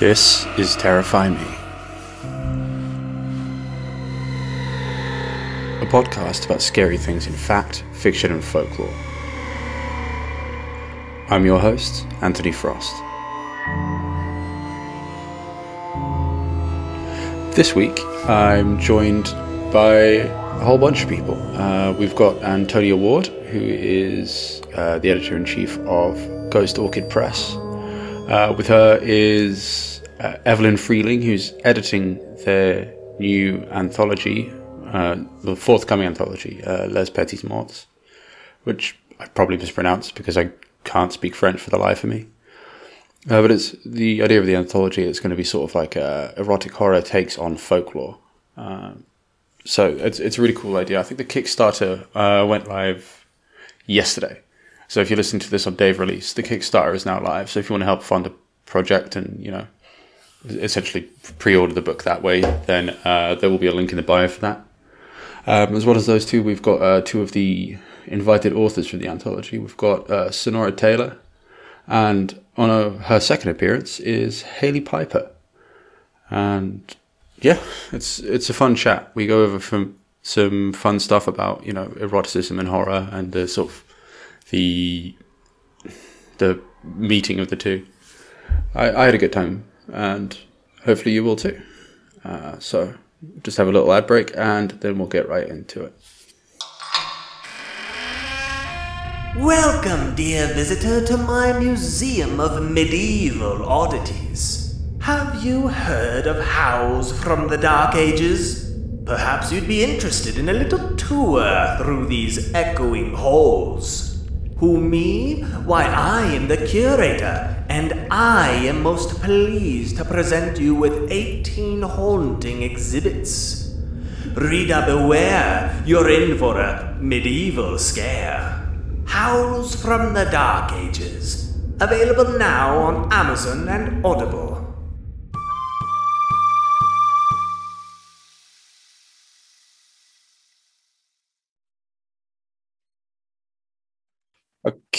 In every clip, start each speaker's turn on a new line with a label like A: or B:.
A: This is Terrify Me, a podcast about scary things in fact, fiction, and folklore. I'm your host, Anthony Frost. This week, I'm joined by a whole bunch of people. Uh, we've got Antonia Ward, who is uh, the editor in chief of Ghost Orchid Press. Uh, with her is uh, Evelyn Freeling, who's editing their new anthology, uh, the forthcoming anthology, uh, Les Petites Morts, which I probably mispronounced because I can't speak French for the life of me. Uh, but it's the idea of the anthology. It's going to be sort of like a erotic horror takes on folklore. Uh, so it's it's a really cool idea. I think the Kickstarter uh, went live yesterday. So if you're listening to this on day of release, the Kickstarter is now live. So if you want to help fund a project and you know essentially pre-order the book that way, then uh, there will be a link in the bio for that. Um, as well as those two, we've got uh, two of the invited authors from the anthology. We've got uh, Sonora Taylor, and on a, her second appearance is Hailey Piper. And yeah, it's it's a fun chat. We go over from some fun stuff about you know eroticism and horror and the sort of the the meeting of the two. I, I had a good time, and hopefully you will too. Uh, so just have a little ad break, and then we'll get right into it.
B: Welcome, dear visitor, to my Museum of Medieval Oddities. Have you heard of Howls from the Dark Ages? Perhaps you'd be interested in a little tour through these echoing halls. Who, me? Why, I am the curator, and I am most pleased to present you with 18 haunting exhibits. Reader, beware, you're in for a medieval scare. Howls from the Dark Ages. Available now on Amazon and Audible.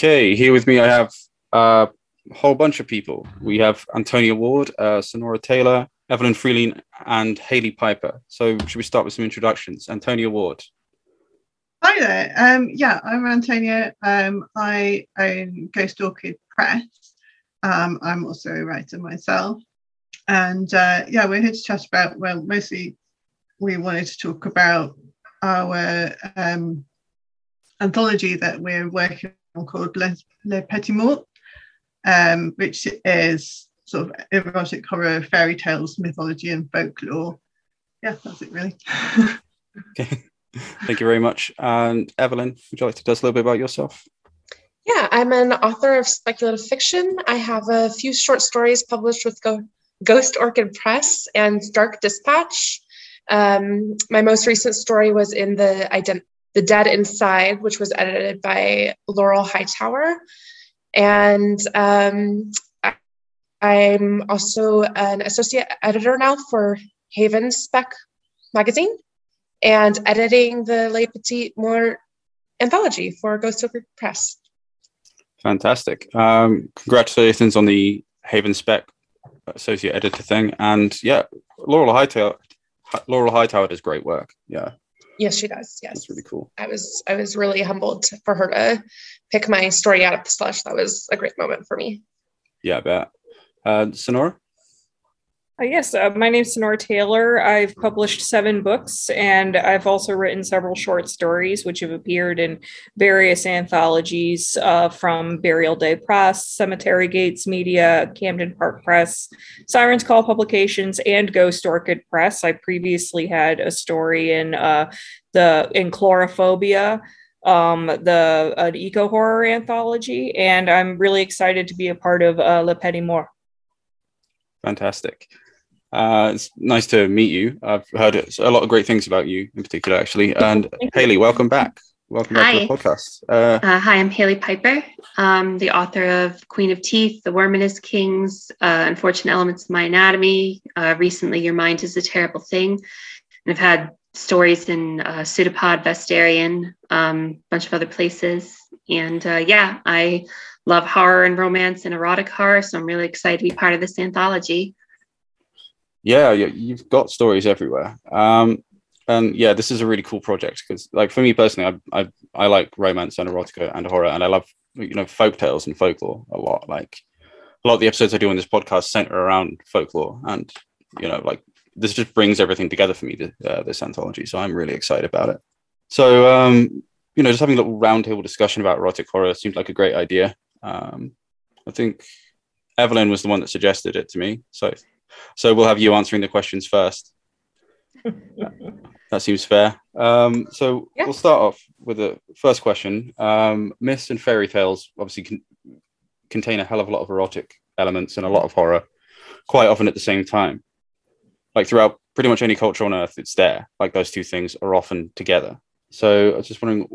A: Okay, here with me I have a whole bunch of people. We have Antonia Ward, uh, Sonora Taylor, Evelyn Freeling, and Hailey Piper. So should we start with some introductions? Antonia Ward.
C: Hi there. Um, yeah, I'm Antonia. Um, I own Ghost Orchid Press. Um, I'm also a writer myself. And uh, yeah, we're here to chat about, well, mostly we wanted to talk about our um, anthology that we're working called Les, Les Petites Morts, um, which is sort of erotic horror, fairy tales, mythology, and folklore. Yeah, that's it really.
A: okay. Thank you very much. And Evelyn, would you like to tell us a little bit about yourself?
D: Yeah, I'm an author of speculative fiction. I have a few short stories published with Go- Ghost Orchid Press and Dark Dispatch. Um, my most recent story was in the ident- the Dead Inside, which was edited by Laurel Hightower. And um, I'm also an associate editor now for Haven Spec magazine and editing the Les Petites Morts anthology for Ghost Orchid Press.
A: Fantastic. Um, congratulations on the Haven Spec associate editor thing. And yeah, Laurel Hightower, Laurel Hightower does great work. Yeah.
D: Yes, she does. Yes,
A: that's really cool.
D: I was I was really humbled for her to pick my story out of the slush. That was a great moment for me.
A: Yeah, I bet. Uh, Sonora.
E: Uh, yes, uh, my name's Sonora Taylor. I've published seven books and I've also written several short stories, which have appeared in various anthologies uh, from Burial Day Press, Cemetery Gates Media, Camden Park Press, Sirens Call Publications, and Ghost Orchid Press. I previously had a story in uh, the in Chlorophobia um the an eco horror anthology and i'm really excited to be a part of uh, le petit mort
A: fantastic uh, it's nice to meet you. I've heard a lot of great things about you in particular, actually. And Hailey, welcome back. Welcome back
F: hi.
A: to the podcast. Uh,
F: uh, hi, I'm Hailey Piper, um, the author of Queen of Teeth, The Worm and His Kings, uh, Unfortunate Elements of My Anatomy. Uh, recently, Your Mind is a Terrible Thing. And I've had stories in uh, Pseudopod, Vastarien, a um, bunch of other places. And uh, yeah, I love horror and romance and erotic horror. So I'm really excited to be part of this anthology.
A: Yeah, you've got stories everywhere. Um, and yeah, this is a really cool project because, like, for me personally, I, I I like romance and erotica and horror, and I love you know folk tales and folklore a lot. Like a lot of the episodes I do on this podcast center around folklore, and you know, like this just brings everything together for me. Uh, this anthology, so I'm really excited about it. So, um, you know, just having a little roundtable discussion about erotic horror seemed like a great idea. Um, I think Evelyn was the one that suggested it to me. So, so we'll have you answering the questions first. that seems fair. Um, so yeah. we'll start off with the first question. Um, myths and fairy tales obviously can, contain a hell of a lot of erotic elements and a lot of horror, quite often at the same time. Like throughout pretty much any culture on earth, it's there. Like those two things are often together. So I was just wondering,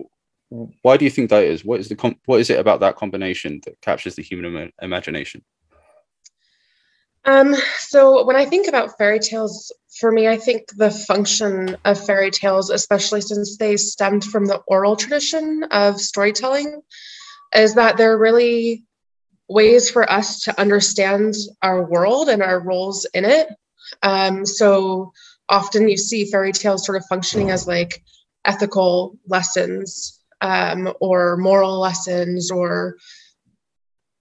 A: why do you think that is? What is the com- what is it about that combination that captures the human Im- imagination?
D: Um, so when I think about fairy tales, for me, I think the function of fairy tales, especially since they stemmed from the oral tradition of storytelling, is that they're really ways for us to understand our world and our roles in it. Um, so often you see fairy tales sort of functioning as like ethical lessons um, or moral lessons or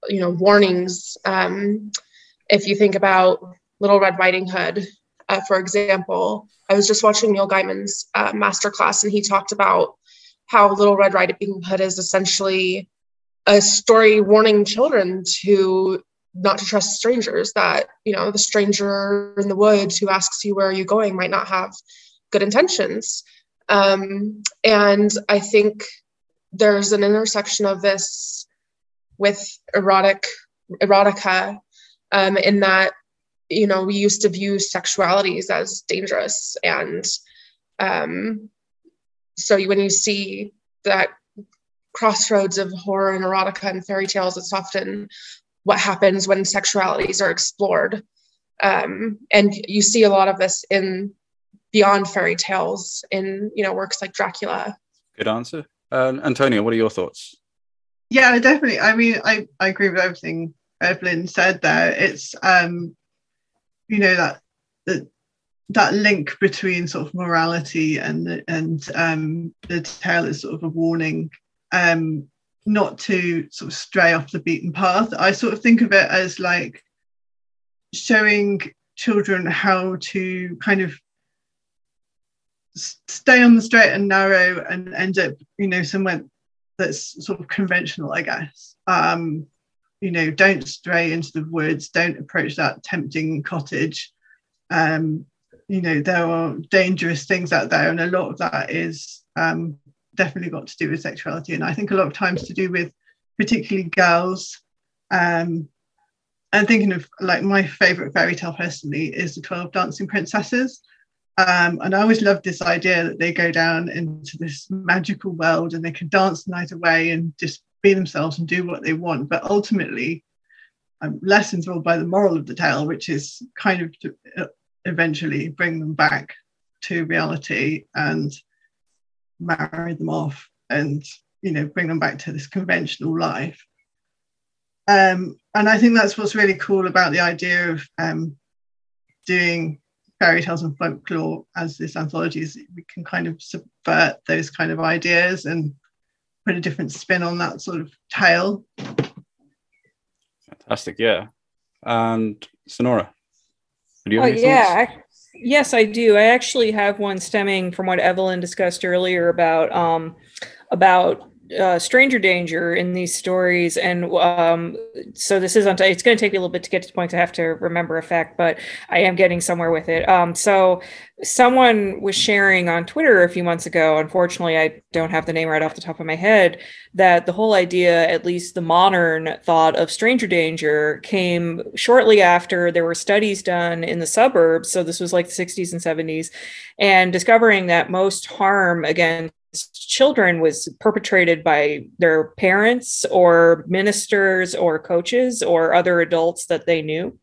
D: you know warnings. Um, if you think about little red riding hood uh, for example i was just watching neil gaiman's uh, masterclass and he talked about how little red riding hood is essentially a story warning children to not to trust strangers that you know the stranger in the woods who asks you where are you going? might not have good intentions. Um, and I think there's an intersection of this with erotic erotica um, in that you know we used to view sexualities as dangerous and um, so when you see that crossroads of horror and erotica and fairy tales it's often what happens when sexualities are explored um, and you see a lot of this in beyond fairy tales in you know works like Dracula.
A: Good answer, uh, Antonia. What are your thoughts?
C: Yeah, definitely. I mean, I, I agree with everything Evelyn said there. It's um, you know that that that link between sort of morality and and um, the tale is sort of a warning um, not to sort of stray off the beaten path. I sort of think of it as like showing children how to kind of stay on the straight and narrow and end up, you know, somewhere that's sort of conventional, I guess. Um, you know, don't stray into the woods, don't approach that tempting cottage. Um, you know, there are dangerous things out there, and a lot of that is um, definitely got to do with sexuality, and I think a lot of times to do with particularly girls. Um, I'm thinking of like my favorite fairy tale personally is the 12 Dancing Princesses. Um, and I always loved this idea that they go down into this magical world and they can dance the night away and just be themselves and do what they want. But ultimately, I'm less enthralled by the moral of the tale, which is kind of to uh, eventually bring them back to reality and marry them off and you know bring them back to this conventional life. Um, and I think that's what's really cool about the idea of um, doing fairy tales and folklore as this anthology is we can kind of subvert those kind of ideas and put a different spin on that sort of tale.
A: Fantastic, yeah. And Sonora,
E: do you have oh, yeah, I, yes, I do. I actually have one stemming from what Evelyn discussed earlier about um, about uh, stranger danger in these stories and um, so this isn't it's going to take me a little bit to get to the point i have to remember a fact but i am getting somewhere with it. Um, so someone was sharing on twitter a few months ago unfortunately i don't have the name right off the top of my head that the whole idea at least the modern thought of stranger danger came shortly after there were studies done in the suburbs so this was like the 60s and 70s and discovering that most harm against children was perpetrated by their parents or ministers or coaches or other adults that they knew,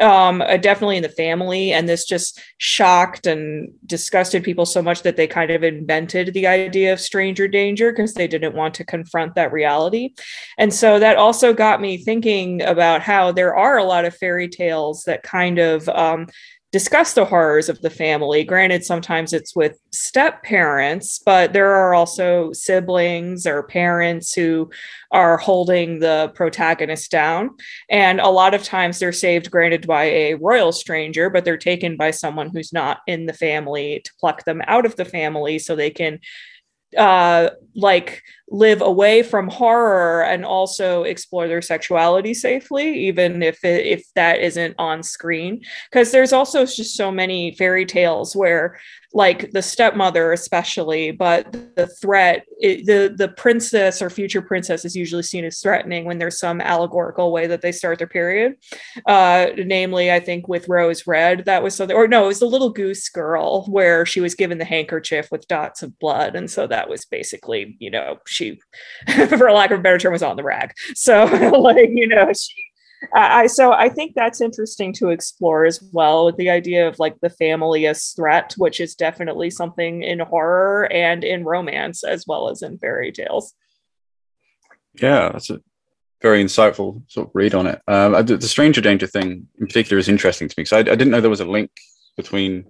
E: um, uh, definitely in the family. And this just shocked and disgusted people so much that they kind of invented the idea of stranger danger because they didn't want to confront that reality. And so that also got me thinking about how there are a lot of fairy tales that kind of um, discuss the horrors of the family. Granted, sometimes it's with step parents, but there are also siblings or parents who are holding the protagonist down. And a lot of times they're saved, granted, by a royal stranger, but they're taken by someone who's not in the family to pluck them out of the family so they can uh like live away from horror and also explore their sexuality safely even if it, if that isn't on screen. Because there's also just so many fairy tales where like the stepmother especially but the threat it, the the princess or future princess is usually seen as threatening when there's some allegorical way that they start their period. Uh namely i think with rose red that was something or no it was the little goose girl where she was given the handkerchief with dots of blood and so that was basically you know she for lack of a better term was on the rag so like you know she I so I think that's interesting to explore as well. with The idea of like the family as threat, which is definitely something in horror and in romance as well as in fairy tales.
A: Yeah, that's a very insightful sort of read on it. Um, the, stranger danger thing in particular is interesting to me because I, I, didn't know there was a link between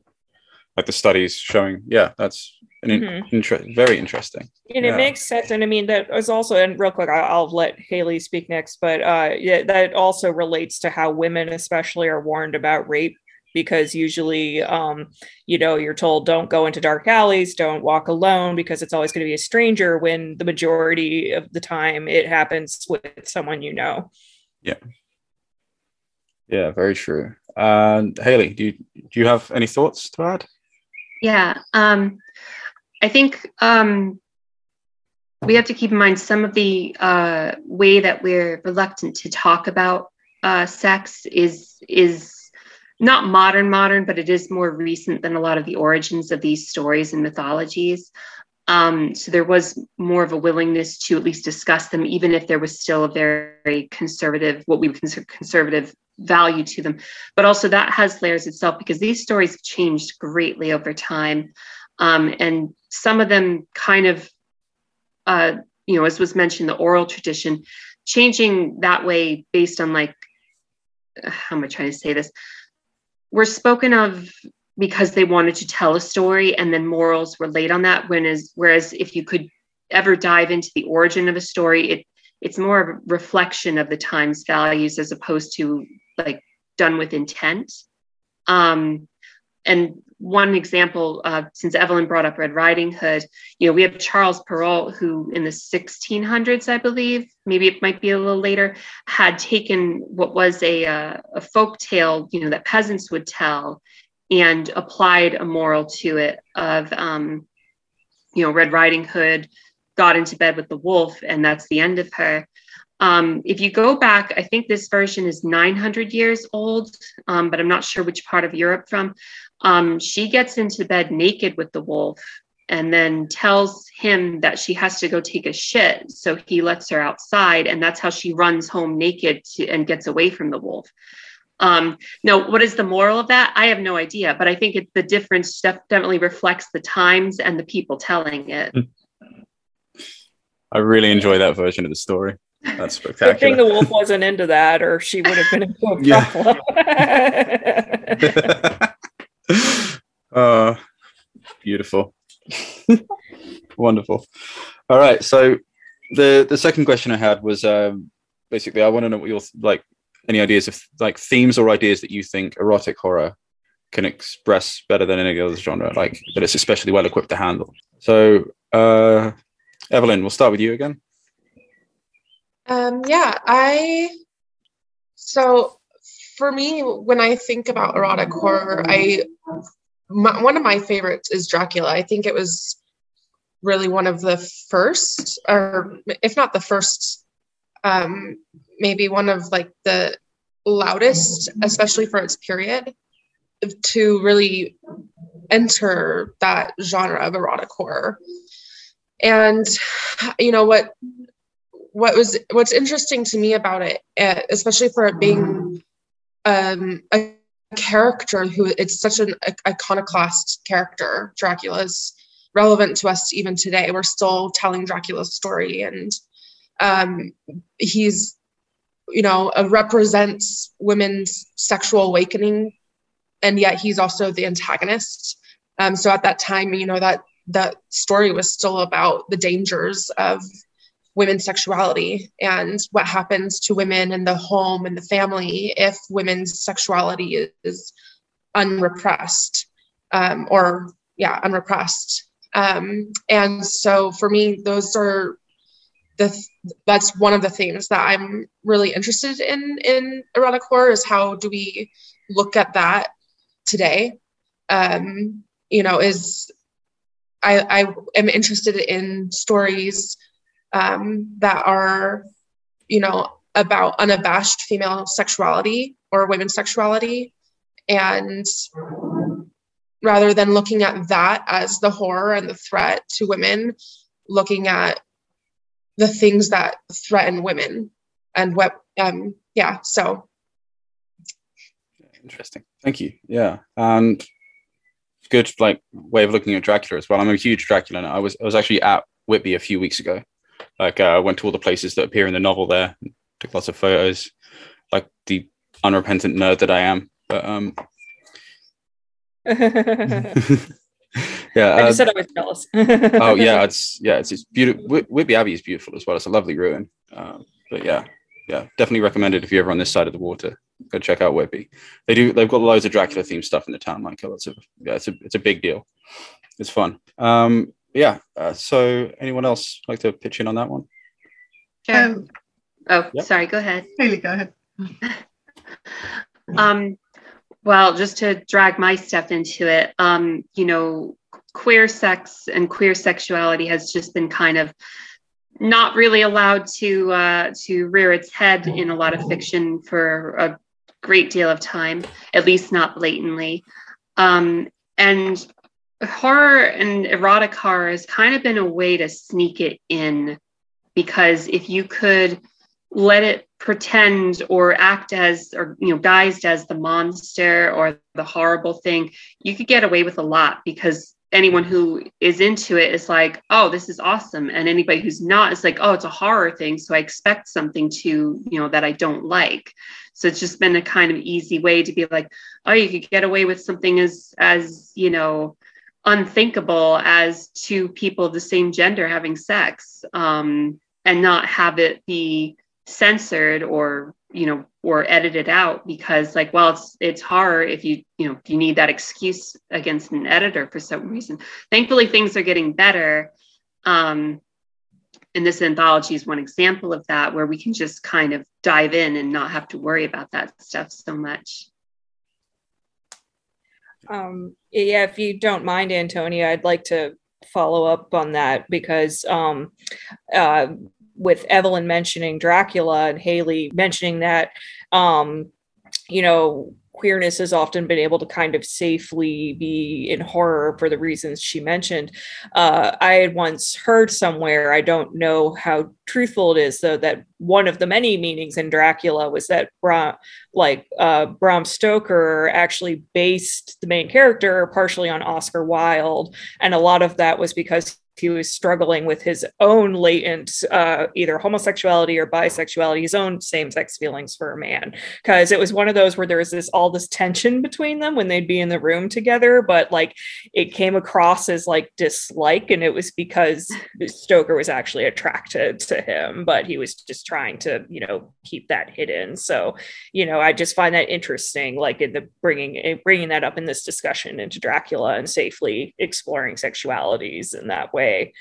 A: like the studies showing. Yeah, that's an mm-hmm. inter- very interesting.
E: And yeah. it makes sense. And I mean, that is also, and real quick, I'll, I'll let Hailey speak next, but uh, yeah, that also relates to how women, especially, are warned about rape because usually, um, you know, you're told don't go into dark alleys, don't walk alone because it's always going to be a stranger when the majority of the time it happens with someone you know.
A: Yeah. Yeah, very true. And Hailey, do you, do you have any thoughts to add?
F: Yeah. Um, I think um, we have to keep in mind some of the uh, way that we're reluctant to talk about uh, sex is is not modern modern, but it is more recent than a lot of the origins of these stories and mythologies. Um, so there was more of a willingness to at least discuss them, even if there was still a very conservative, what we would consider conservative value to them. But also that has layers itself because these stories have changed greatly over time. Um, and some of them kind of, uh, you know, as was mentioned, the oral tradition, changing that way based on like, how am I trying to say this? Were spoken of because they wanted to tell a story and then morals were laid on that. When is, whereas if you could ever dive into the origin of a story, it it's more of a reflection of the time's values as opposed to like done with intent. Um, and one example, uh, since Evelyn brought up Red Riding Hood, you know, we have Charles Perrault, who in the 1600s, I believe, maybe it might be a little later, had taken what was a, uh, a folk tale, you know, that peasants would tell and applied a moral to it of, um, you know, Red Riding Hood got into bed with the wolf, and that's the end of her. Um, if you go back, I think this version is 900 years old, um, but I'm not sure which part of Europe from. Um, she gets into bed naked with the wolf and then tells him that she has to go take a shit. So he lets her outside, and that's how she runs home naked to, and gets away from the wolf. Um, now, what is the moral of that? I have no idea, but I think it, the difference definitely reflects the times and the people telling it.
A: I really enjoy that version of the story. That's spectacular.
E: Good thing the wolf wasn't into that, or she would have been into a
A: yeah. uh, beautiful. Wonderful. All right. So the the second question I had was um, basically I want to know what your like any ideas of like themes or ideas that you think erotic horror can express better than any other genre, like that it's especially well equipped to handle. So uh, Evelyn, we'll start with you again.
D: Um, yeah, I so for me, when I think about erotic horror, I my, one of my favorites is Dracula. I think it was really one of the first, or if not the first, um, maybe one of like the loudest, especially for its period, to really enter that genre of erotic horror. And you know what what was what's interesting to me about it, eh, especially for it being um, a character who it's such an iconoclast character, Dracula's relevant to us even today. We're still telling Dracula's story, and um, he's you know uh, represents women's sexual awakening and yet he's also the antagonist. Um, so at that time, you know that that story was still about the dangers of women's sexuality and what happens to women in the home and the family if women's sexuality is unrepressed um, or yeah unrepressed um, and so for me those are the that's one of the themes that i'm really interested in in erotic horror is how do we look at that today um, you know is I, I am interested in stories um, that are, you know, about unabashed female sexuality or women's sexuality. And rather than looking at that as the horror and the threat to women, looking at the things that threaten women and what, um, yeah, so.
A: Interesting. Thank you. Yeah. And good like way of looking at Dracula as well. I'm a huge Dracula. I was I was actually at Whitby a few weeks ago. Like uh, went to all the places that appear in the novel there, took lots of photos, like the unrepentant nerd that I am. But um,
E: yeah, I just uh, said I was jealous.
A: oh yeah, it's yeah, it's, it's beautiful. Whitby Abbey is beautiful as well. It's a lovely ruin. Uh, but yeah, yeah, definitely recommend it if you're ever on this side of the water go check out Whitby. They do. They've got loads of Dracula themed stuff in the town, Michael. It's a yeah, it's a it's a big deal. It's fun. Um, yeah. Uh, so, anyone else like to pitch in on that one?
F: Sure. Um, oh, yep. sorry. Go ahead.
C: Hailey, go ahead.
F: um, well, just to drag my stuff into it, um, you know, queer sex and queer sexuality has just been kind of not really allowed to uh, to rear its head in a lot of fiction for a great deal of time, at least not blatantly. Um, and horror and erotic horror has kind of been a way to sneak it in because if you could let it pretend or act as or you know guised as the monster or the horrible thing you could get away with a lot because anyone who is into it is like, oh, this is awesome. And anybody who's not is like, oh, it's a horror thing. So I expect something to, you know, that I don't like. So it's just been a kind of easy way to be like, oh, you could get away with something as, as, you know, unthinkable as two people of the same gender having sex um, and not have it be censored or you know or edit it out because like well it's it's hard if you you know you need that excuse against an editor for some reason. Thankfully things are getting better. Um and this anthology is one example of that where we can just kind of dive in and not have to worry about that stuff so much.
E: Um yeah if you don't mind antonia i'd like to follow up on that because um uh with Evelyn mentioning Dracula and Hailey mentioning that, um, you know, queerness has often been able to kind of safely be in horror for the reasons she mentioned. Uh, I had once heard somewhere, I don't know how truthful it is, though, that one of the many meanings in Dracula was that like uh, Bram Stoker actually based the main character partially on Oscar Wilde, and a lot of that was because he was struggling with his own latent uh, either homosexuality or bisexuality his own same-sex feelings for a man. Because it was one of those where there was this all this tension between them when they'd be in the room together but like it came across as like dislike and it was because stoker was actually attracted to him but he was just trying to you know keep that hidden. So you know i just find that interesting like in the bringing bringing that up in this discussion into dracula and safely exploring sexualities in that way way.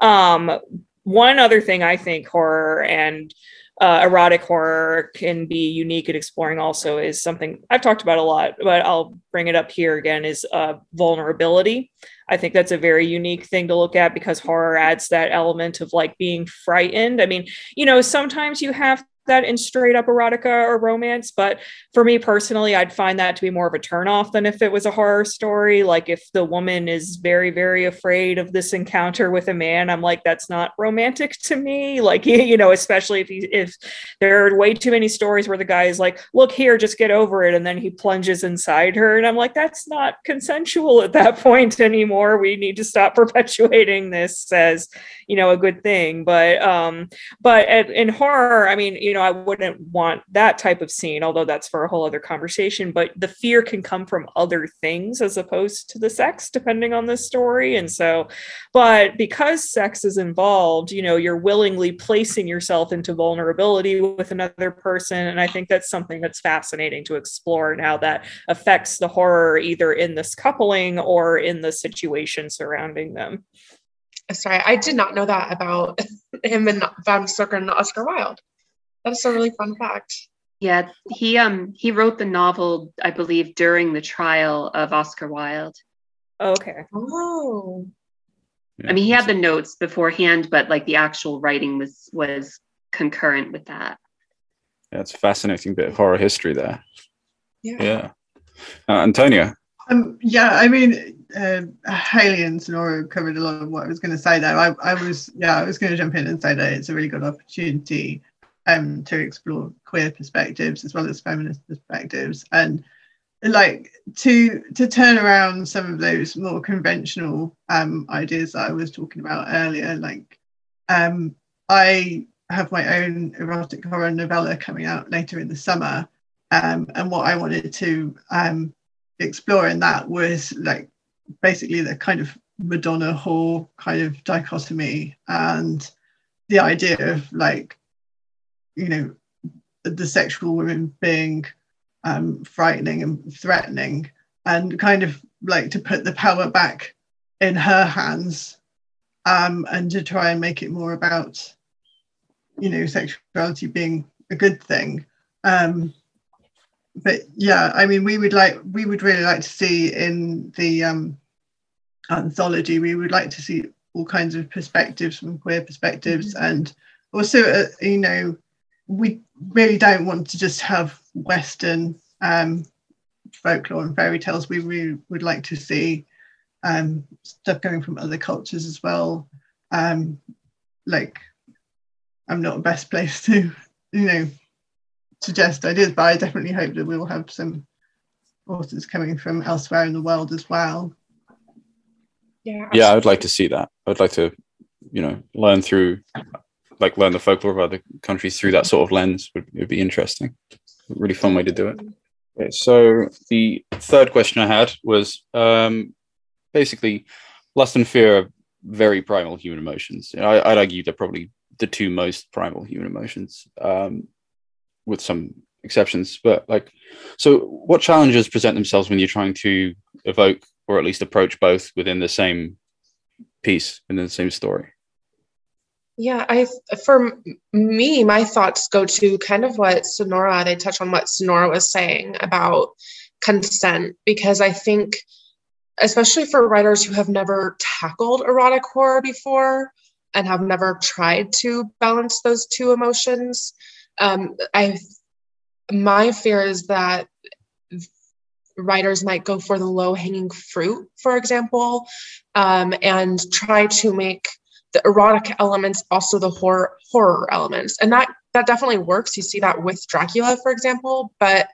E: Um, one other thing I think horror and uh, erotic horror can be unique at exploring also is something I've talked about a lot, but I'll bring it up here again is uh, vulnerability. I think that's a very unique thing to look at because horror adds that element of like being frightened. I mean, you know, sometimes you have that in straight up erotica or romance. But for me personally, I'd find that to be more of a turnoff than if it was a horror story. Like if the woman is very, very afraid of this encounter with a man, I'm like, that's not romantic to me. Like, you know, especially if he, if there are way too many stories where the guy is like, look here, just get over it. And then he plunges inside her. And I'm like, that's not consensual at that point anymore. We need to stop perpetuating this as, you know, a good thing. But, um, but at, in horror, I mean, you know, know, I wouldn't want that type of scene, although that's for a whole other conversation. But the fear can come from other things as opposed to the sex, depending on the story. And so, but because sex is involved, you know, you're willingly placing yourself into vulnerability with another person. And I think that's something that's fascinating to explore and how that affects the horror either in this coupling or in the situation surrounding them.
D: Sorry, I did not know that about him and Bram Stoker and Oscar Wilde. That's a really fun fact.
F: Yeah, he um he wrote the novel, I believe, during the trial of Oscar Wilde.
E: Okay.
D: Oh.
F: I mean, he had the notes beforehand, but like the actual writing was was concurrent with that.
A: Yeah, it's a fascinating bit of horror history there.
D: Yeah.
A: Yeah. Uh, Antonia.
C: Um, yeah, I mean, uh, Hailey and Sonora covered a lot of what I was going to say there. I, I was, yeah, I was going to jump in and say that it's a really good opportunity um, to explore queer perspectives as well as feminist perspectives, and like to to turn around some of those more conventional um, ideas that I was talking about earlier. Like, um, I have my own erotic horror novella coming out later in the summer, um, and what I wanted to um, explore in that was like basically the kind of Madonna whore kind of dichotomy and the idea of like, you know, the sexual women being um, frightening and threatening, and kind of like to put the power back in her hands um, and to try and make it more about, you know, sexuality being a good thing. Um, but yeah, I mean, we would like, we would really like to see in the um, anthology, we would like to see all kinds of perspectives from queer perspectives, mm-hmm. and also, uh, you know, we really don't want to just have Western um, folklore and fairy tales. We really would like to see um, stuff coming from other cultures as well. Um, like, I'm not the best place to, you know, suggest ideas, but I definitely hope that we will have some authors coming from elsewhere in the world as well.
D: Yeah.
A: Yeah, I would like to see that. I would like to, you know, learn through, like, learn the folklore of other countries through that sort of lens. Would, would be interesting. Really fun way to do it. Okay, so the third question I had was um, basically lust and fear are very primal human emotions. I, would argue they're probably the two most primal human emotions. Um, with some exceptions. But like, so what challenges present themselves when you're trying to evoke or at least approach both within the same piece in the same story?
D: Yeah, I for me, my thoughts go to kind of what Sonora. They touch on what Sonora was saying about consent because I think, especially for writers who have never tackled erotic horror before and have never tried to balance those two emotions, um, I my fear is that writers might go for the low hanging fruit, for example, um, and try to make the erotic elements also the horror horror elements, and that that definitely works. You see that with Dracula, for example, but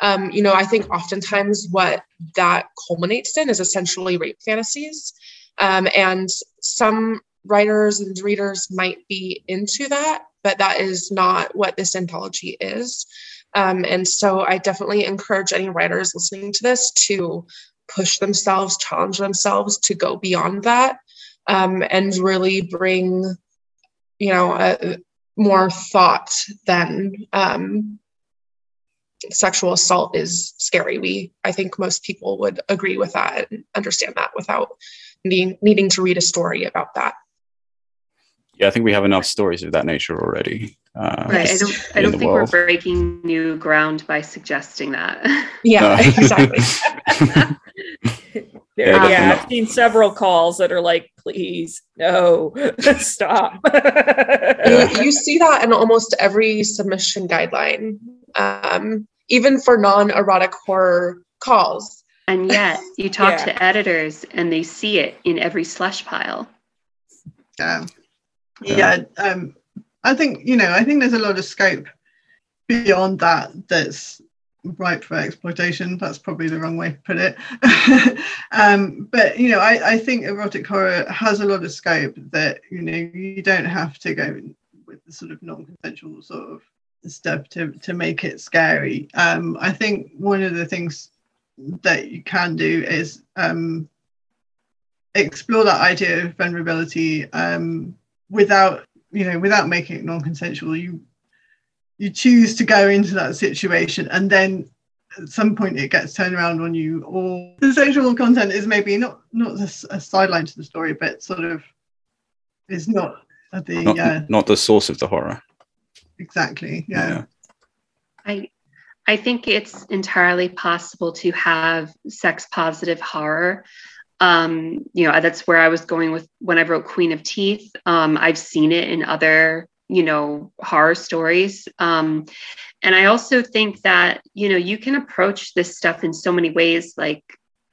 D: um, you know, I think oftentimes what that culminates in is essentially rape fantasies, um, and some writers and readers might be into that, but that is not what this anthology is. Um, and so I definitely encourage any writers listening to this to push themselves, challenge themselves to go beyond that um, and really bring, you know, a, more thought than um, sexual assault is scary. We, I think most people would agree with that and understand that without needing, needing to read a story about that
A: yeah, I think we have enough stories of that nature already.
F: Uh, right. I don't. I don't think world. we're breaking new ground by suggesting that.
D: Yeah. exactly.
E: yeah, yeah I've seen several calls that are like, "Please, no, stop."
D: you, you, see that in almost every submission guideline, um, even for non-erotic horror calls.
F: And yet, you talk yeah. to editors, and they see it in every slush pile.
C: Yeah yeah um, i think you know i think there's a lot of scope beyond that that's ripe for exploitation that's probably the wrong way to put it um, but you know I, I think erotic horror has a lot of scope that you know you don't have to go with the sort of non-consensual sort of stuff to to make it scary. Um, I think one of the things that you can do is um, explore that idea of vulnerability um, without you know without making it non-consensual. You you choose to go into that situation and then at some point it gets turned around on you or the sexual content is maybe not not a, a sideline to the story but sort of is not the
A: Not,
C: uh,
A: not the source of the horror.
C: exactly yeah.
F: I I think it's entirely possible to have sex positive horror. Um, you know, that's where I was going with when I wrote Queen of Teeth. Um, I've seen it in other, you know, horror stories. Um, and I also think that, you know, you can approach this stuff in so many ways. Like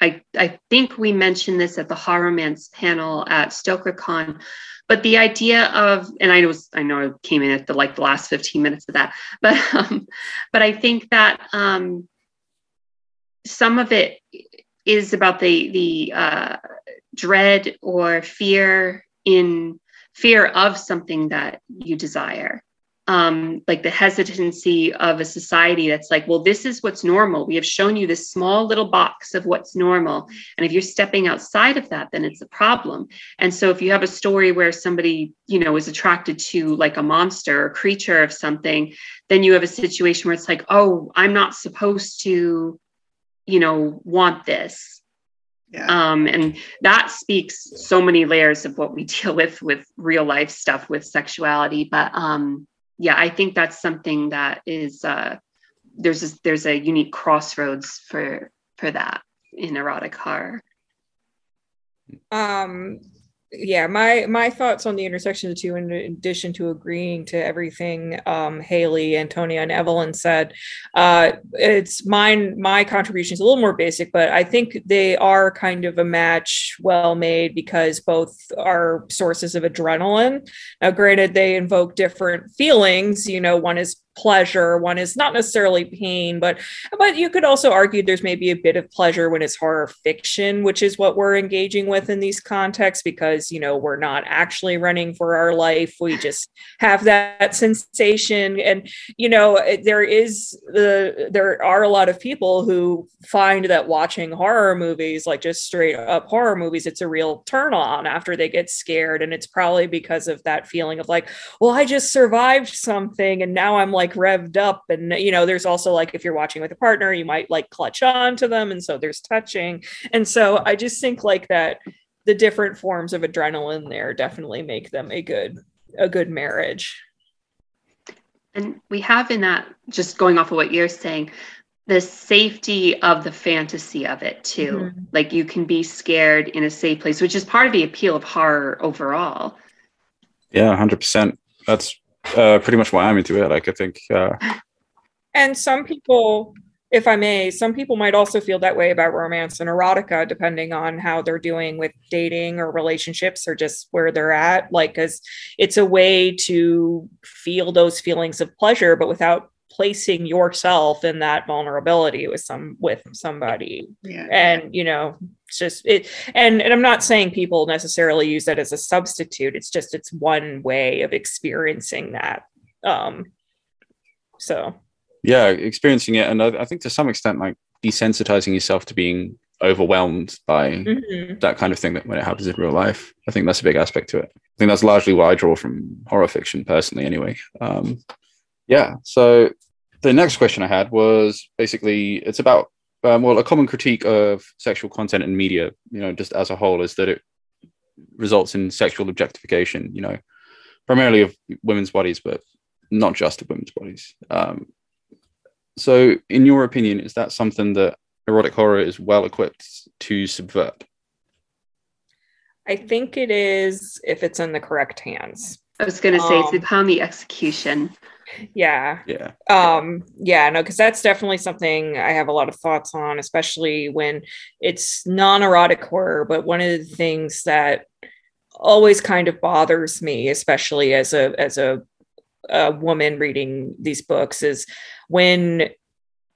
F: I, I think we mentioned this at the Horrormance panel at StokerCon, but the idea of, and I was, I know I came in at the like the last 15 minutes of that, but um, but I think that um, some of it is about the the uh, dread or fear in fear of something that you desire um, like the hesitancy of a society that's like, well, this is what's normal. We have shown you this small little box of what's normal. And if you're stepping outside of that, then it's a problem. And so if you have a story where somebody, you know, is attracted to like a monster or creature of something, then you have a situation where it's like, oh, I'm not supposed to, you know, want this.
C: Yeah.
F: Um, and that speaks so many layers of what we deal with with real life stuff with sexuality. But um, yeah, I think that's something that is uh, there's a, there's a unique crossroads for for that in erotic horror.
E: um yeah my my thoughts on the intersection of the two in addition to agreeing to everything um hailey antonia and evelyn said uh it's mine my contribution is a little more basic but i think they are kind of a match well made because both are sources of adrenaline. Now granted they invoke different feelings you know one is pleasure one is not necessarily pain but but you could also argue there's maybe a bit of pleasure when it's horror fiction which is what we're engaging with in these contexts because you know we're not actually running for our life. We just have that sensation. And you know there is the there are a lot of people who find that watching horror movies like just straight up horror movies it's a real turn on after they get scared. And it's probably because of that feeling of like well i just survived something and now i'm like revved up and you know there's also like if you're watching with a partner you might like clutch on to them and so there's touching and so i just think like that the different forms of adrenaline there definitely make them a good a good marriage
F: And we have in that, just going off of what you're saying, the safety of the fantasy of it too.
E: Mhm.
F: Like you can be scared in a safe place, which is part of the appeal of horror overall.
A: Yeah, hundred percent. That's uh, pretty much why I'm into it. Like, I think, uh,
E: And some people, if I may, some people might also feel that way about romance and erotica, depending on how they're doing with dating or relationships or just where they're at. Like, because it's a way to feel those feelings of pleasure, but without placing yourself in that vulnerability with some with somebody
C: yeah.
E: and you know it's just it and and i'm not saying people necessarily use that as a substitute it's just it's one way of experiencing that um so
A: yeah, experiencing it, and I, I think to some extent, like desensitizing yourself to being overwhelmed by
E: mhm.
A: that kind of thing that when it happens in real life. I think that's a big aspect to it. I think that's largely what I draw from horror fiction personally, anyway. Um, yeah. So the next question I had was basically it's about um, well a common critique of sexual content in media, you know, just as a whole, is that it results in sexual objectification. You know, primarily of women's bodies, but not just of women's bodies. Um, so, in your opinion, is that something that erotic horror is well equipped to subvert?
E: i think it is if it's in the correct hands
F: I was going to say, it's
E: Um,
F: upon the execution.
E: Yeah
A: Yeah.
E: um yeah no because that's definitely something i have a lot of thoughts on especially when it's non-erotic horror but one of the things that always kind of bothers me especially as a as a, a woman reading these books is when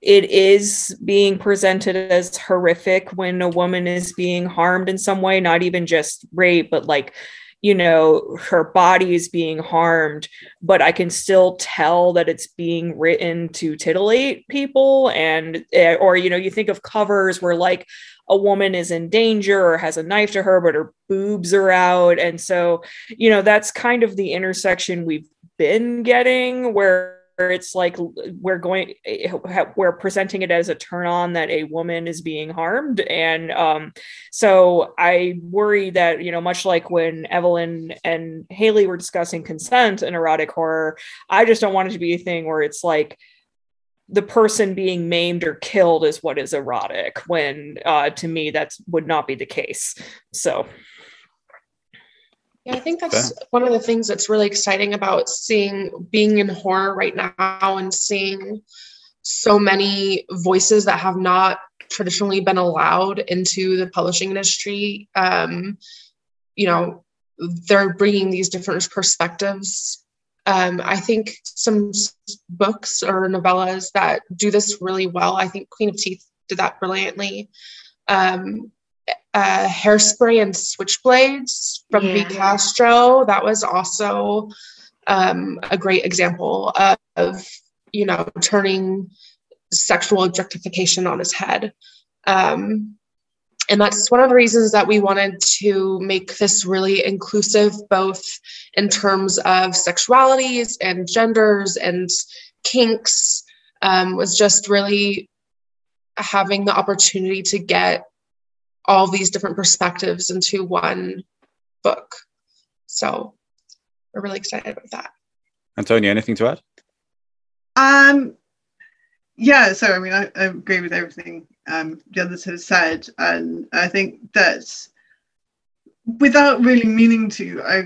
E: it is being presented as horrific when a woman is being harmed in some way not even just rape but like you know her body is being harmed but i can still tell that it's being written to titillate people and eh, or you know you think of covers where like a woman is in danger or has a knife to her but her boobs are out. And so you know that's kind of the intersection we've been getting where it's like we're going we're presenting it as a turn on that a woman is being harmed. And um, so i worry that you know much like when evelyn and hailey were discussing consent and erotic horror i just don't want it to be a thing where it's like the person being maimed or killed is what is erotic when uh, to me that would not be the case. So
D: yeah, I think that's okay. one of the things that's really exciting about seeing being in horror right now and seeing so many voices that have not traditionally been allowed into the publishing industry. Um, you know, they're bringing these different perspectives. Um, I think some books or novellas that do this really well. I think Queen of Teeth did that brilliantly. Um, uh, Hairspray and Switchblades from yeah. V. Castro. That was also um, a great example of, of, you know, turning sexual objectification on his head. Um, and that's one of the reasons that we wanted to make this really inclusive, both in terms of sexualities and genders and kinks, um, was just really having the opportunity to get all these different perspectives into one book. So we're really excited about that.
A: Antonia, anything to add?
C: Um, yeah, so I mean, I, I agree with everything um, the others have said, and I think that without really meaning to, I,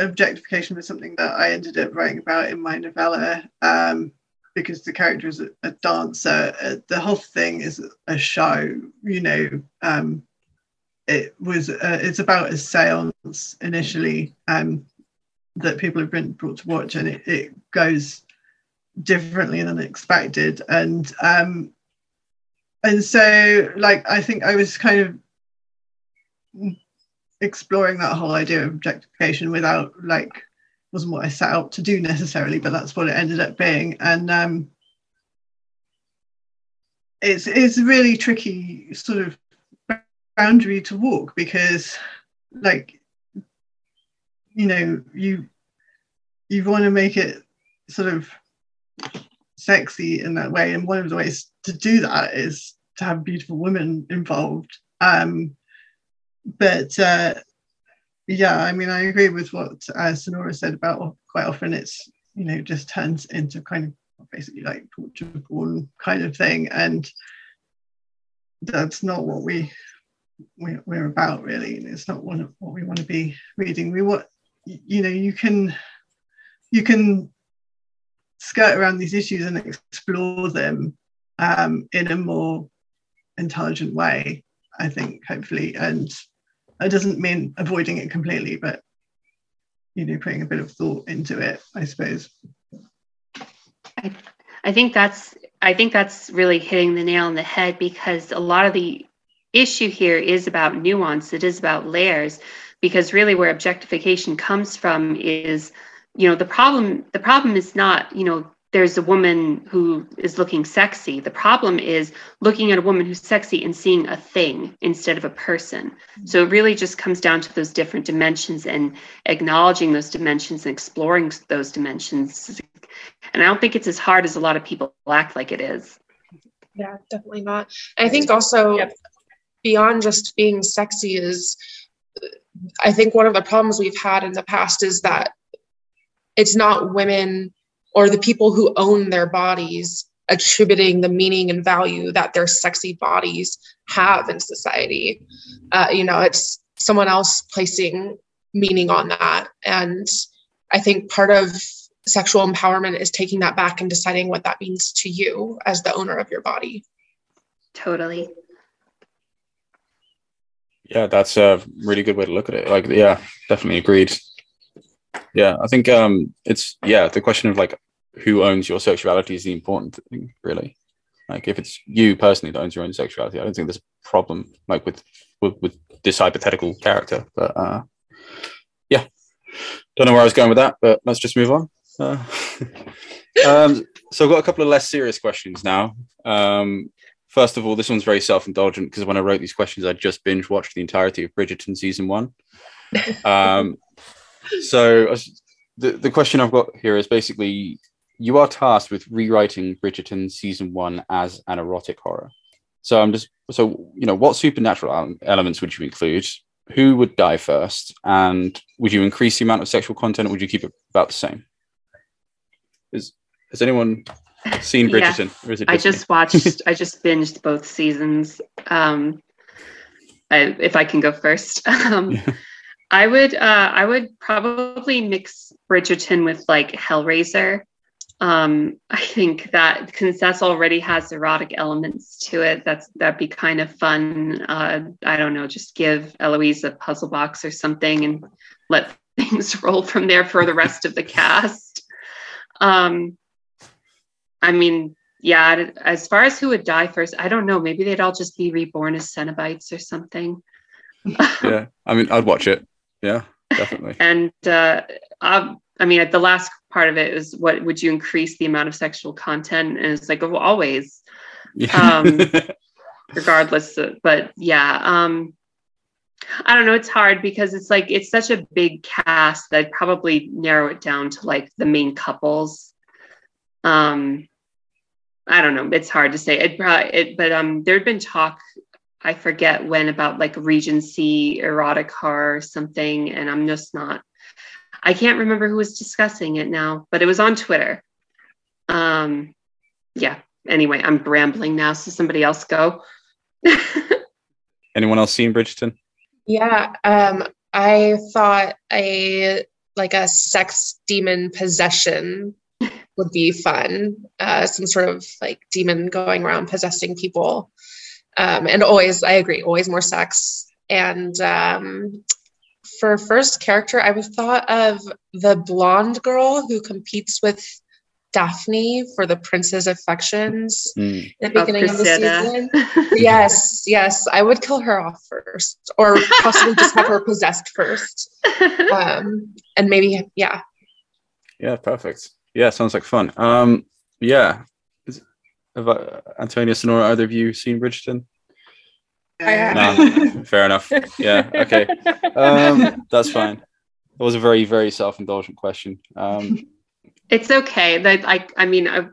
C: objectification was something that I ended up writing about in my novella. Um, because the character is a, a dancer. Uh, the whole thing is a show. You know, um, it was uh, it's about a séance initially um, that people have been brought to watch, and it, it goes differently than expected. And um, and so, like, I think I was kind of exploring that whole idea of objectification without like wasn't what I set out to do necessarily, but that's what it ended up being. And um, it's it's really tricky sort of boundary to walk because, like, you know, you you want to make it sort of sexy in that way, and one of the ways to do that is to have beautiful women involved. Um, but uh, yeah, I mean, I agree with what uh, Sonora said about quite often it's, you know, just turns into kind of basically like torture porn kind of thing. And that's not what we, we we're about really. And It's not what, what we want to be reading. We want, you know, you can, you can skirt around these issues and explore them um, in a more intelligent way, I think, hopefully. And it doesn't mean avoiding it completely, but you know, putting a bit of thought into it, I suppose.
F: I, I think that's I think that's really hitting the nail on the head because a lot of the issue here is about nuance. It is about layers because really where objectification comes from is you know the problem the problem is not you know there's a woman who is looking sexy. The problem is looking at a woman who's sexy and seeing a thing instead of a person. Mm-hmm. So it really just comes down to those different dimensions and acknowledging those dimensions and exploring those dimensions. And I don't think it's as hard as a lot of people act like it is.
D: Yeah, definitely not. I think also yep. beyond just being sexy is I think one of the problems we've had in the past is that it's not women or the people who own their bodies attributing the meaning and value that their sexy bodies have in society. Uh, you know, it's someone else placing meaning on that. And I think part of sexual empowerment is taking that back and deciding what that means to you as the owner of your body.
F: Totally.
A: Yeah, that's a really good way to look at it. Like, yeah, definitely agreed. Yeah, I think um, it's yeah the question of like who owns your sexuality is the important thing, really. Like if it's you personally that owns your own sexuality, I don't think there's a problem like with with, with this hypothetical character. But uh, yeah, Don't know where I was going with that, but let's just move on. Uh, um, so I've got a couple of less serious questions now. Um, first of all, this one's very self-indulgent because when I wrote these questions, I just binge watched the entirety of Bridgerton season one. Um, so the the question I've got here is basically you are tasked with rewriting Bridgerton season one as an erotic horror. So I'm just so you know what supernatural elements would you include? Who would die first, and would you increase the amount of sexual content, or would you keep it about the same? Is has anyone seen Bridgerton?
F: Yeah. Or is it I just watched. I just binged both seasons. Um, I, if I can go first, um, yeah. I would. Uh, I would probably mix Bridgerton with like Hellraiser um, I think that that's already has erotic elements to it, that's that'd be kind of fun. Uh, I don't know, just give Eloise a puzzle box or something and let things roll from there for the rest of the cast. Um, I mean, yeah, as far as who would die first, I don't know. Maybe they'd all just be reborn as Cenobites or something.
A: yeah, I mean, I'd watch it. Yeah, definitely.
F: and uh, I mean, at the last part of it is what would you increase the amount of sexual content? And it's like, well, always, yeah. um, regardless. Of, but yeah, um, I don't know. It's hard because it's like it's such a big cast that I'd probably narrow it down to like the main couples. Um, I don't know. It's hard to say. It probably, it, but um, there'd been talk. I forget when about like Regency erotic horror or something, and I'm just not I can't remember who was discussing it now, but it was on Twitter. Um, yeah. Anyway, I'm rambling now, so somebody else go.
A: Anyone else seen Bridgerton?
D: Yeah, um, I thought a like a sex demon possession would be fun. Uh, some sort of like demon going around possessing people. Um, and always, I agree, always more sex. And um, for first character, I was thought of the blonde girl who competes with Daphne for the prince's affections mm. in the beginning of, of the season. yes, yes, I would kill her off first, or possibly just have her possessed first, um, and maybe yeah.
A: Yeah, perfect. Yeah, sounds like fun. Um, yeah, Is, have I, Antonia Sonora, either of you seen Bridgerton? No, fair enough. Yeah. Okay. Um, that's fine. It was a very, very self-indulgent question. Um,
F: it's okay. That I, I mean, I,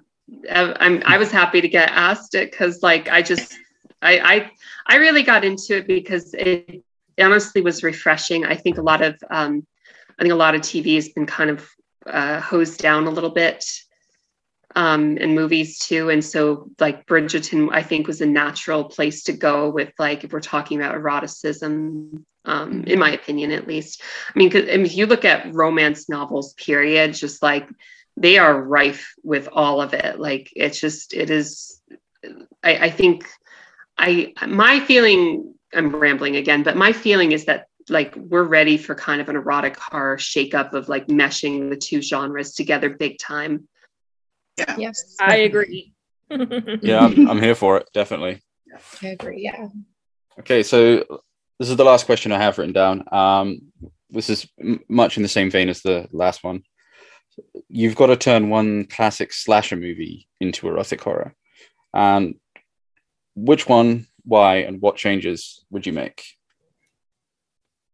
F: I'm, I was happy to get asked it because, like, I just, I, I, I really got into it because it, it honestly was refreshing. I think a lot of, um, I think a lot of TV has been kind of uh, hosed down a little bit um, and movies too. And so, like Bridgerton, I think was a natural place to go with like if we're talking about eroticism, um, in my opinion, at least. I mean, cause, I mean, if you look at romance novels, period, just like they are rife with all of it. Like it's just, it is. I, I think, I my feeling. I'm rambling again, but my feeling is that like we're ready for kind of an erotic horror shakeup of like meshing the two genres together big time
C: yeah.
E: Yes. I agree.
A: yeah, I'm, I'm here for it, definitely.
D: I agree. Yeah.
A: Okay, so this is the last question I have written down. Um, this is m- much in the same vein as the last one. You've got to turn one classic slasher movie into erotic horror. And which one, why, and what changes would you make?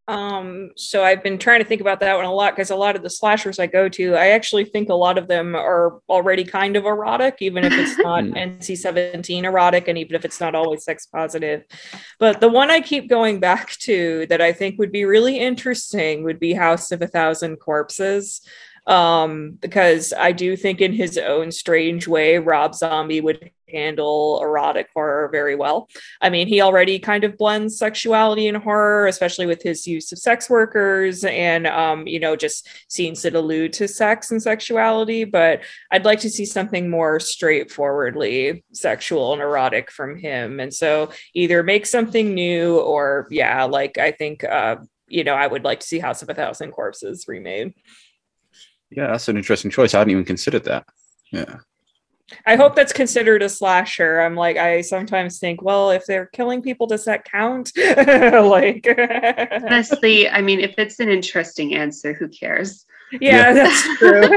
E: Um, so I've been trying to think about that one a lot because a lot of the slashers I go to, I actually think a lot of them are already kind of erotic, even if it's not hmm. NC 17 erotic and even if it's not always sex positive. But the one I keep going back to that I think would be really interesting would be House of a Thousand Corpses um, because I do think in his own strange way, Rob Zombie would handle erotic horror very well. I mean, he already kind of blends sexuality and horror, especially with his use of sex workers and, um, you know, just scenes that allude to sex and sexuality. But I'd like to see something more straightforwardly sexual and erotic from him. And so either make something new or, yeah, like I think, uh, you know, I would like to see House of a Thousand Corpses remade.
A: Yeah, that's an interesting choice. I hadn't even considered that. Yeah.
E: I hope that's considered a slasher. I'm like, I sometimes think, well, if they're killing people, does that count? like,
F: honestly, I mean, if it's an interesting answer, who cares?
E: Yeah, that's true.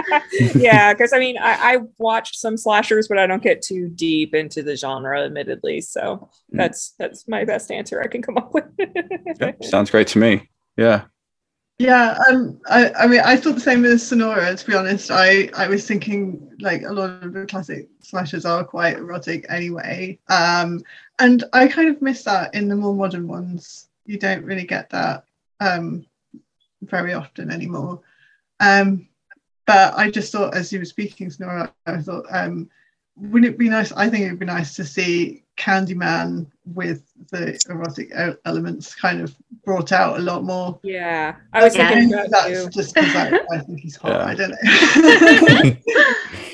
E: yeah, because I mean, I, I watched some slashers, but I don't get too deep into the genre, admittedly. So
A: Mm.
E: that's that's my best answer I can come up with.
A: Yeah, sounds great to me. Yeah.
C: Yeah, um, I, I mean, I thought the same as Sonora. To be honest, I, I was thinking like a lot of the classic slashers are quite erotic anyway, um, and I kind of miss that in the more modern ones. You don't really get that um, very often anymore. Um, but I just thought, as you were speaking, Sonora, I thought, um, wouldn't it be nice? I think it would be nice to see Candyman with the erotic elements kind of brought out a lot more.
E: yeah, I was
F: Yeah.
E: thinking
C: Maybe
E: that
C: that's
E: too.
C: just because I, I think he's hot.
A: Yeah.
C: I don't know.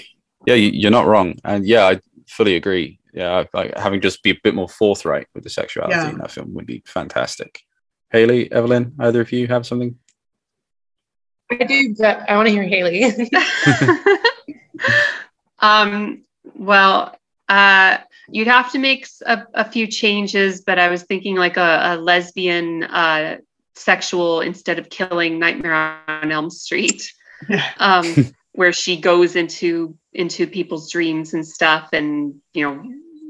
A: Yeah, you- you're not wrong. And yeah, I fully agree. Yeah, like having just be a bit more forthright with the sexuality
C: Yeah.
A: in that film would be fantastic. Hailey, Evelyn, either of you have something?
D: I do, but I want to hear Hailey.
F: um, well, uh, you'd have to make a few changes, but I was thinking like a, a lesbian uh, sexual instead of killing Nightmare on Elm Street,
C: Yeah.
F: um, where she goes into into people's dreams and stuff, and you know,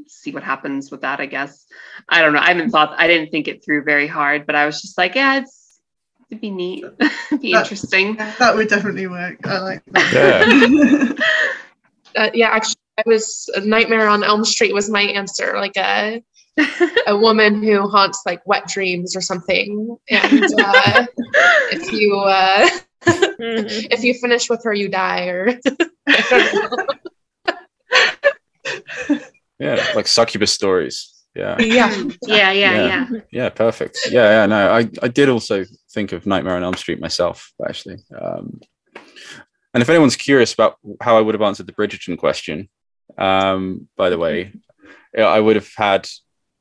F: see what happens with that. I guess I don't know. I haven't thought. I didn't think it through very hard, but I was just like, yeah, it's it'd be neat, it'd be
C: That-
F: interesting.
C: that would definitely work. I like that.
D: uh, yeah, actually, I was a Nightmare on Elm Street was my answer, like a a woman who haunts like wet dreams or something. And uh, if you uh,
E: Mhm.
D: if you finish with her, you die. Or I don't know.
A: Yeah, like succubus stories. Yeah.
D: yeah,
F: yeah, yeah,
A: Yeah.
F: yeah.
A: Yeah, perfect. Yeah, yeah, no, I, I did also think of Nightmare on Elm Street myself, actually. Um, and if anyone's curious about how I would have answered the Bridgerton question, um, by the way, I would have had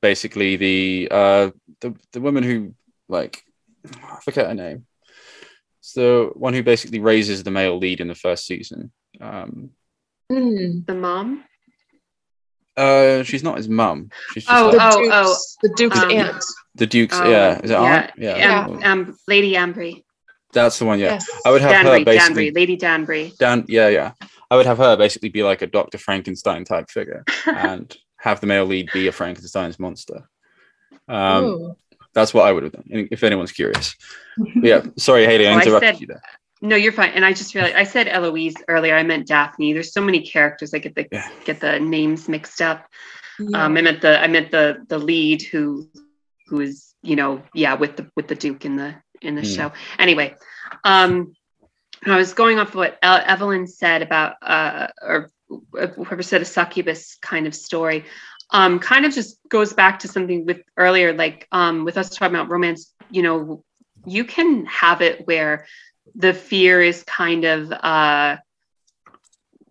A: basically the uh, the the woman who like I forget her name. It's the one who basically raises the male lead in the first season. Um,
D: Hmm.
F: The mom.
A: uh, she's not his mum. She's just
F: Oh,
D: the
A: like,
F: oh,
D: Duke's, the Duke's
F: Um,
D: aunt.
A: the Duke's.
F: Oh,
A: yeah, is it
F: yeah,
A: aunt? Yeah,
F: Am- um, Lady Ambry.
A: That's the one. Yeah,
D: Yes.
A: I would have her
F: Danbury,
A: basically.
F: Danbury, Lady Danbury.
A: Dan, yeah, yeah. I would have her basically be like a Dr. Frankenstein type figure and have the male lead be a Frankenstein's monster. Um,
D: Ooh.
A: that's what I would have done, if anyone's curious. But yeah, sorry, Hailey, I
F: Oh, I
A: interrupted
F: said-
A: you there.
F: No, you're fine. And I just realized I said Eloise earlier. I meant Daphne. There's so many characters. I get the
A: Yeah.
F: get the names mixed up.
D: Yeah.
F: Um, I meant the I meant the the lead who who is you know yeah with the with the Duke in the in the
A: Hmm.
F: show. Anyway, um, I was going off what Evelyn said about uh or whoever said a succubus kind of story. Um, kind of just goes back to something with earlier, like um, with us talking about romance. You know, you can have it where the fear is kind of uh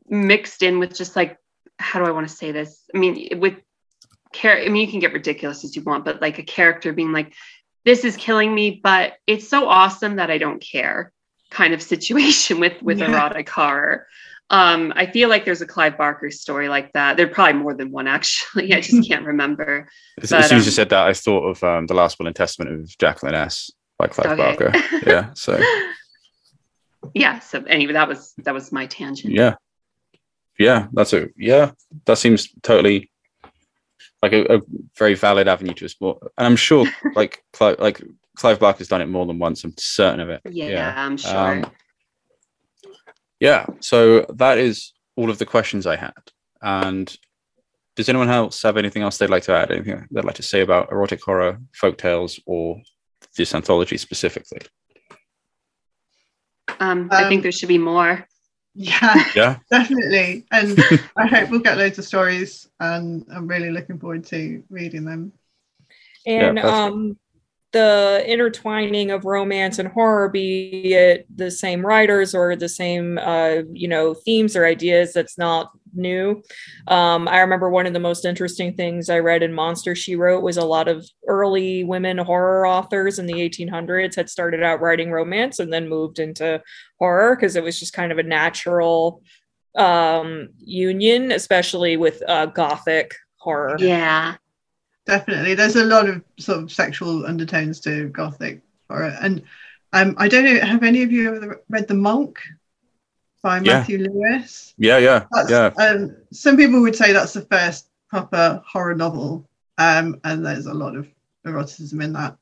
F: mixed in with just like how do I want to say this? I mean, with care, I mean, you can get ridiculous as you want, but like a character being like, this is killing me, but it's so awesome that I don't care kind of situation with with
C: Yeah.
F: erotic horror. Um, I feel like there's a Clive Barker story like that. There's probably more than one actually. I just can't remember.
A: As,
F: But,
A: as soon as you
F: um,
A: said that, I thought of um, The Last Will and Testament of Jacqueline Ess by Clive
F: Okay.
A: Barker. Yeah, so
F: yeah. So anyway, that was that was my tangent.
A: yeah. Yeah, that's a, yeah, that seems totally like a, a very valid avenue to explore. And I'm sure like Clive, like Clive Barker's done it more than once, I'm certain of it.
F: Yeah, I'm sure.
A: Um, yeah, so that is all of the questions I had. And does anyone else have anything else they'd like to add? Anything they'd like to say about erotic horror, folk tales, or this anthology specifically?
F: um, I think
C: um,
F: there should be more.
C: Yeah,
A: Yeah,
C: definitely. And I hope we'll get loads of stories, and I'm really looking forward to reading them.
E: and
A: perfect.
E: um the intertwining of romance and horror be it the same writers or the same uh you know themes or ideas that's not new um i remember one of the most interesting things i read in monster she wrote was a lot of early women horror authors in the 1800s had started out writing romance and then moved into horror because it was just kind of a natural um union especially with uh gothic horror
F: Yeah.
C: Definitely, there's a lot of sort of sexual undertones to gothic horror, and Um, I don't know. Have any of you ever read The Monk by
A: Yeah.
C: Matthew Lewis?
A: Yeah, yeah,
C: That's,
A: yeah.
C: Um, some people would say that's the first proper horror novel, um, and there's a lot of eroticism in that.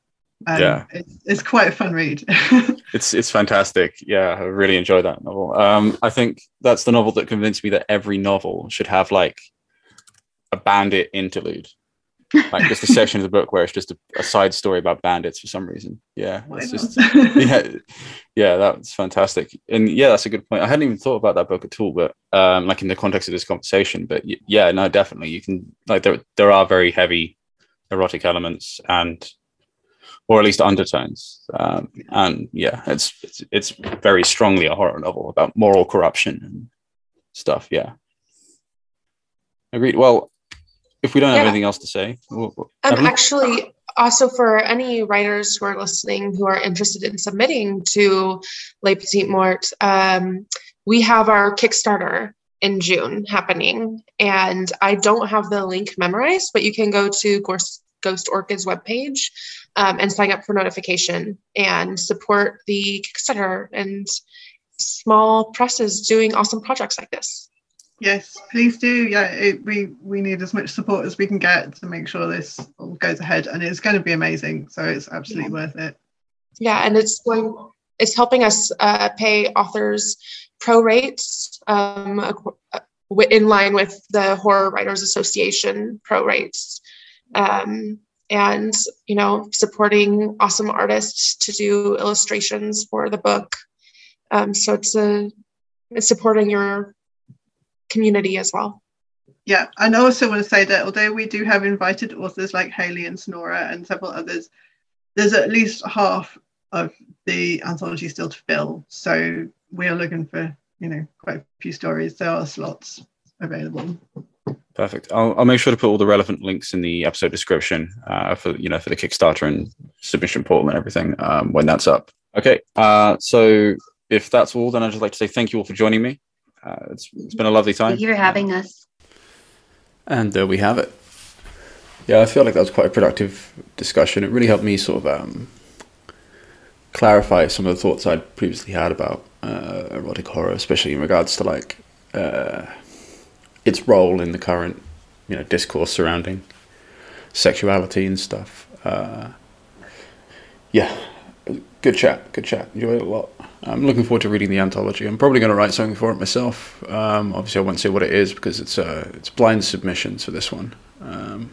C: Um,
A: Yeah.
C: it's, it's quite a fun read.
A: It's it's fantastic. Yeah, I really enjoy that novel. Um, I think that's the novel that convinced me that every novel should have like a bandit interlude, like just a section of the book where it's just a, a side story about bandits for some reason. Yeah, it's just yeah, yeah, that's fantastic. And yeah, that's a good point. I hadn't even thought about that book at all, but um, like in the context of this conversation. But yeah, no, definitely, you can like there there are very heavy erotic elements and or at least undertones. Um, and yeah, it's, it's it's very strongly a horror novel about moral corruption and stuff. Yeah, agreed. Well, if we don't have
D: Yeah.
A: anything else to say, we'll, we'll-
D: Um, actually, also for any writers who are listening who are interested in submitting to Les Petites Morts, um, we have our Kickstarter in June happening. And I don't have the link memorized, but you can go to Ghost, Ghost Orchid's webpage um, and sign up for notification and support the Kickstarter and small presses doing awesome projects like this.
C: Yes, please do. Yeah, it, we we need as much support as we can get to make sure this all goes ahead, and it's going to be amazing. So it's absolutely worth it.
D: Yeah, and it's going, it's helping us uh, pay authors pro rates um, uh, in line with the Horror Writers Association pro rates, um, and you know supporting awesome artists to do illustrations for the book. Um, so it's a it's supporting your community as well.
C: Yeah, and I also want to say that although we do have invited authors like Hailey and Sonora and several others, there's at least half of the anthology still to fill. So we are looking for, you know, quite a few stories. There are slots available.
A: Perfect. I'll, I'll make sure to put all the relevant links in the episode description uh, for you know for the Kickstarter and submission portal and everything um, when that's up. Okay. Uh, so if that's all, then I'd just like to say thank you all for joining me. Uh, it's, it's been a lovely time.
F: Thank you for having us.
A: And there we have it. Yeah, I feel like that was quite a productive discussion. It really helped me sort of um, clarify some of the thoughts I'd previously had about uh, erotic horror, especially in regards to like uh, its role in the current, you know, discourse surrounding sexuality and stuff. Uh, yeah, good chat, good chat. Enjoyed it a lot. I'm looking forward to reading the anthology. I'm probably going to write something for it myself. Um, obviously, I won't say what it is because it's uh, it's blind submissions for this one. Um,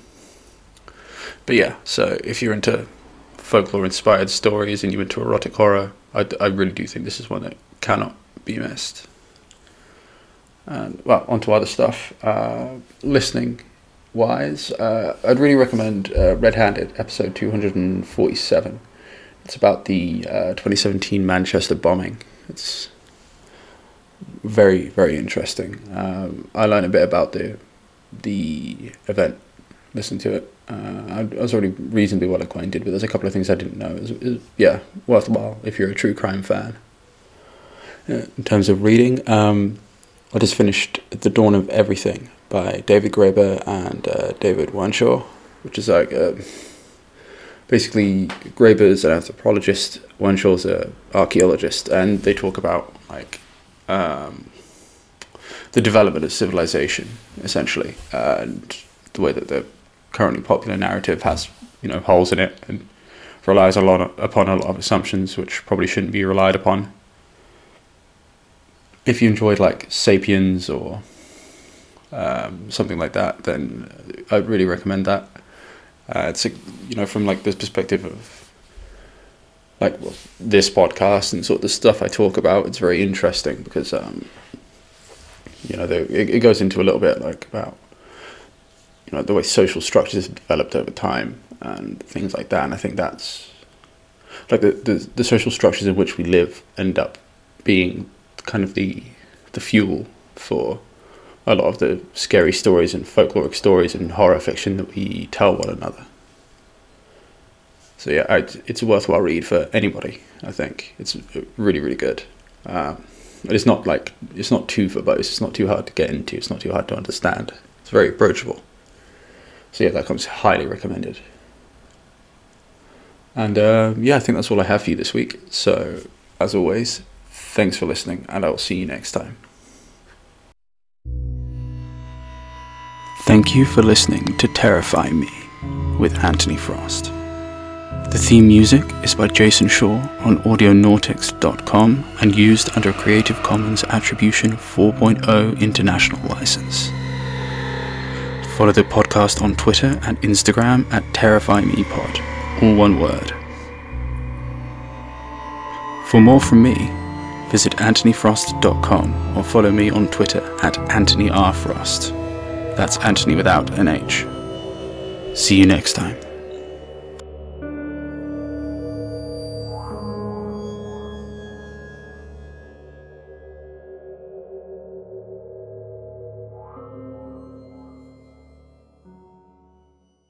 A: but yeah, so if you're into folklore-inspired stories and you're into erotic horror, I, I really do think this is one that cannot be missed. And well, onto other stuff. Uh, listening wise, uh, I'd really recommend uh, Red Handed, episode 247. It's about the uh, 2017 Manchester bombing. It's very, very interesting. Um, I learned a bit about the the event. Listen to it. Uh, I, was already reasonably well acquainted, but there's a couple of things I didn't know. It was, it was- yeah, worthwhile if you're a true crime fan. Uh, in terms of reading, um, I just finished The Dawn of Everything by David Graeber and uh, David Wengrow, which is like uh, basically Graeber's an anthropologist, Wengrow's an archaeologist, and they talk about like um, the development of civilization, essentially, and the way that the currently popular narrative has you know holes in it and relies a lot upon a lot of assumptions which probably shouldn't be relied upon if you enjoyed like Sapiens or um, something like that, then I'd really recommend that. Uh, it's you know from like this perspective of like well, this podcast and sort of the stuff I talk about. It's very interesting because um, you know the, it, it goes into a little bit like about you know the way social structures have developed over time and things like that. And I think that's like the the, the social structures in which we live end up being kind of the the fuel for a lot of the scary stories and folkloric stories and horror fiction that we tell one another. So yeah, I, it's a worthwhile read for anybody. I think it's really really good. Um, it's not like it's not too verbose. It's not too hard to get into. It's not too hard to understand. It's very approachable. So yeah, that comes highly recommended. And uh, yeah, I think that's all I have for you this week. So, as always, thanks for listening, and I'll see you next time. Thank you for listening to Terrify Me with Anthony Frost. The theme music is by Jason Shaw on audionautix.com and used under a Creative Commons Attribution 4.0 International License. Follow the podcast on Twitter and Instagram at TerrifyMePod, all one word. For more from me, visit anthonyfrost.com or follow me on Twitter at Anthony R. Frost. That's Anthony without an H. See you next time.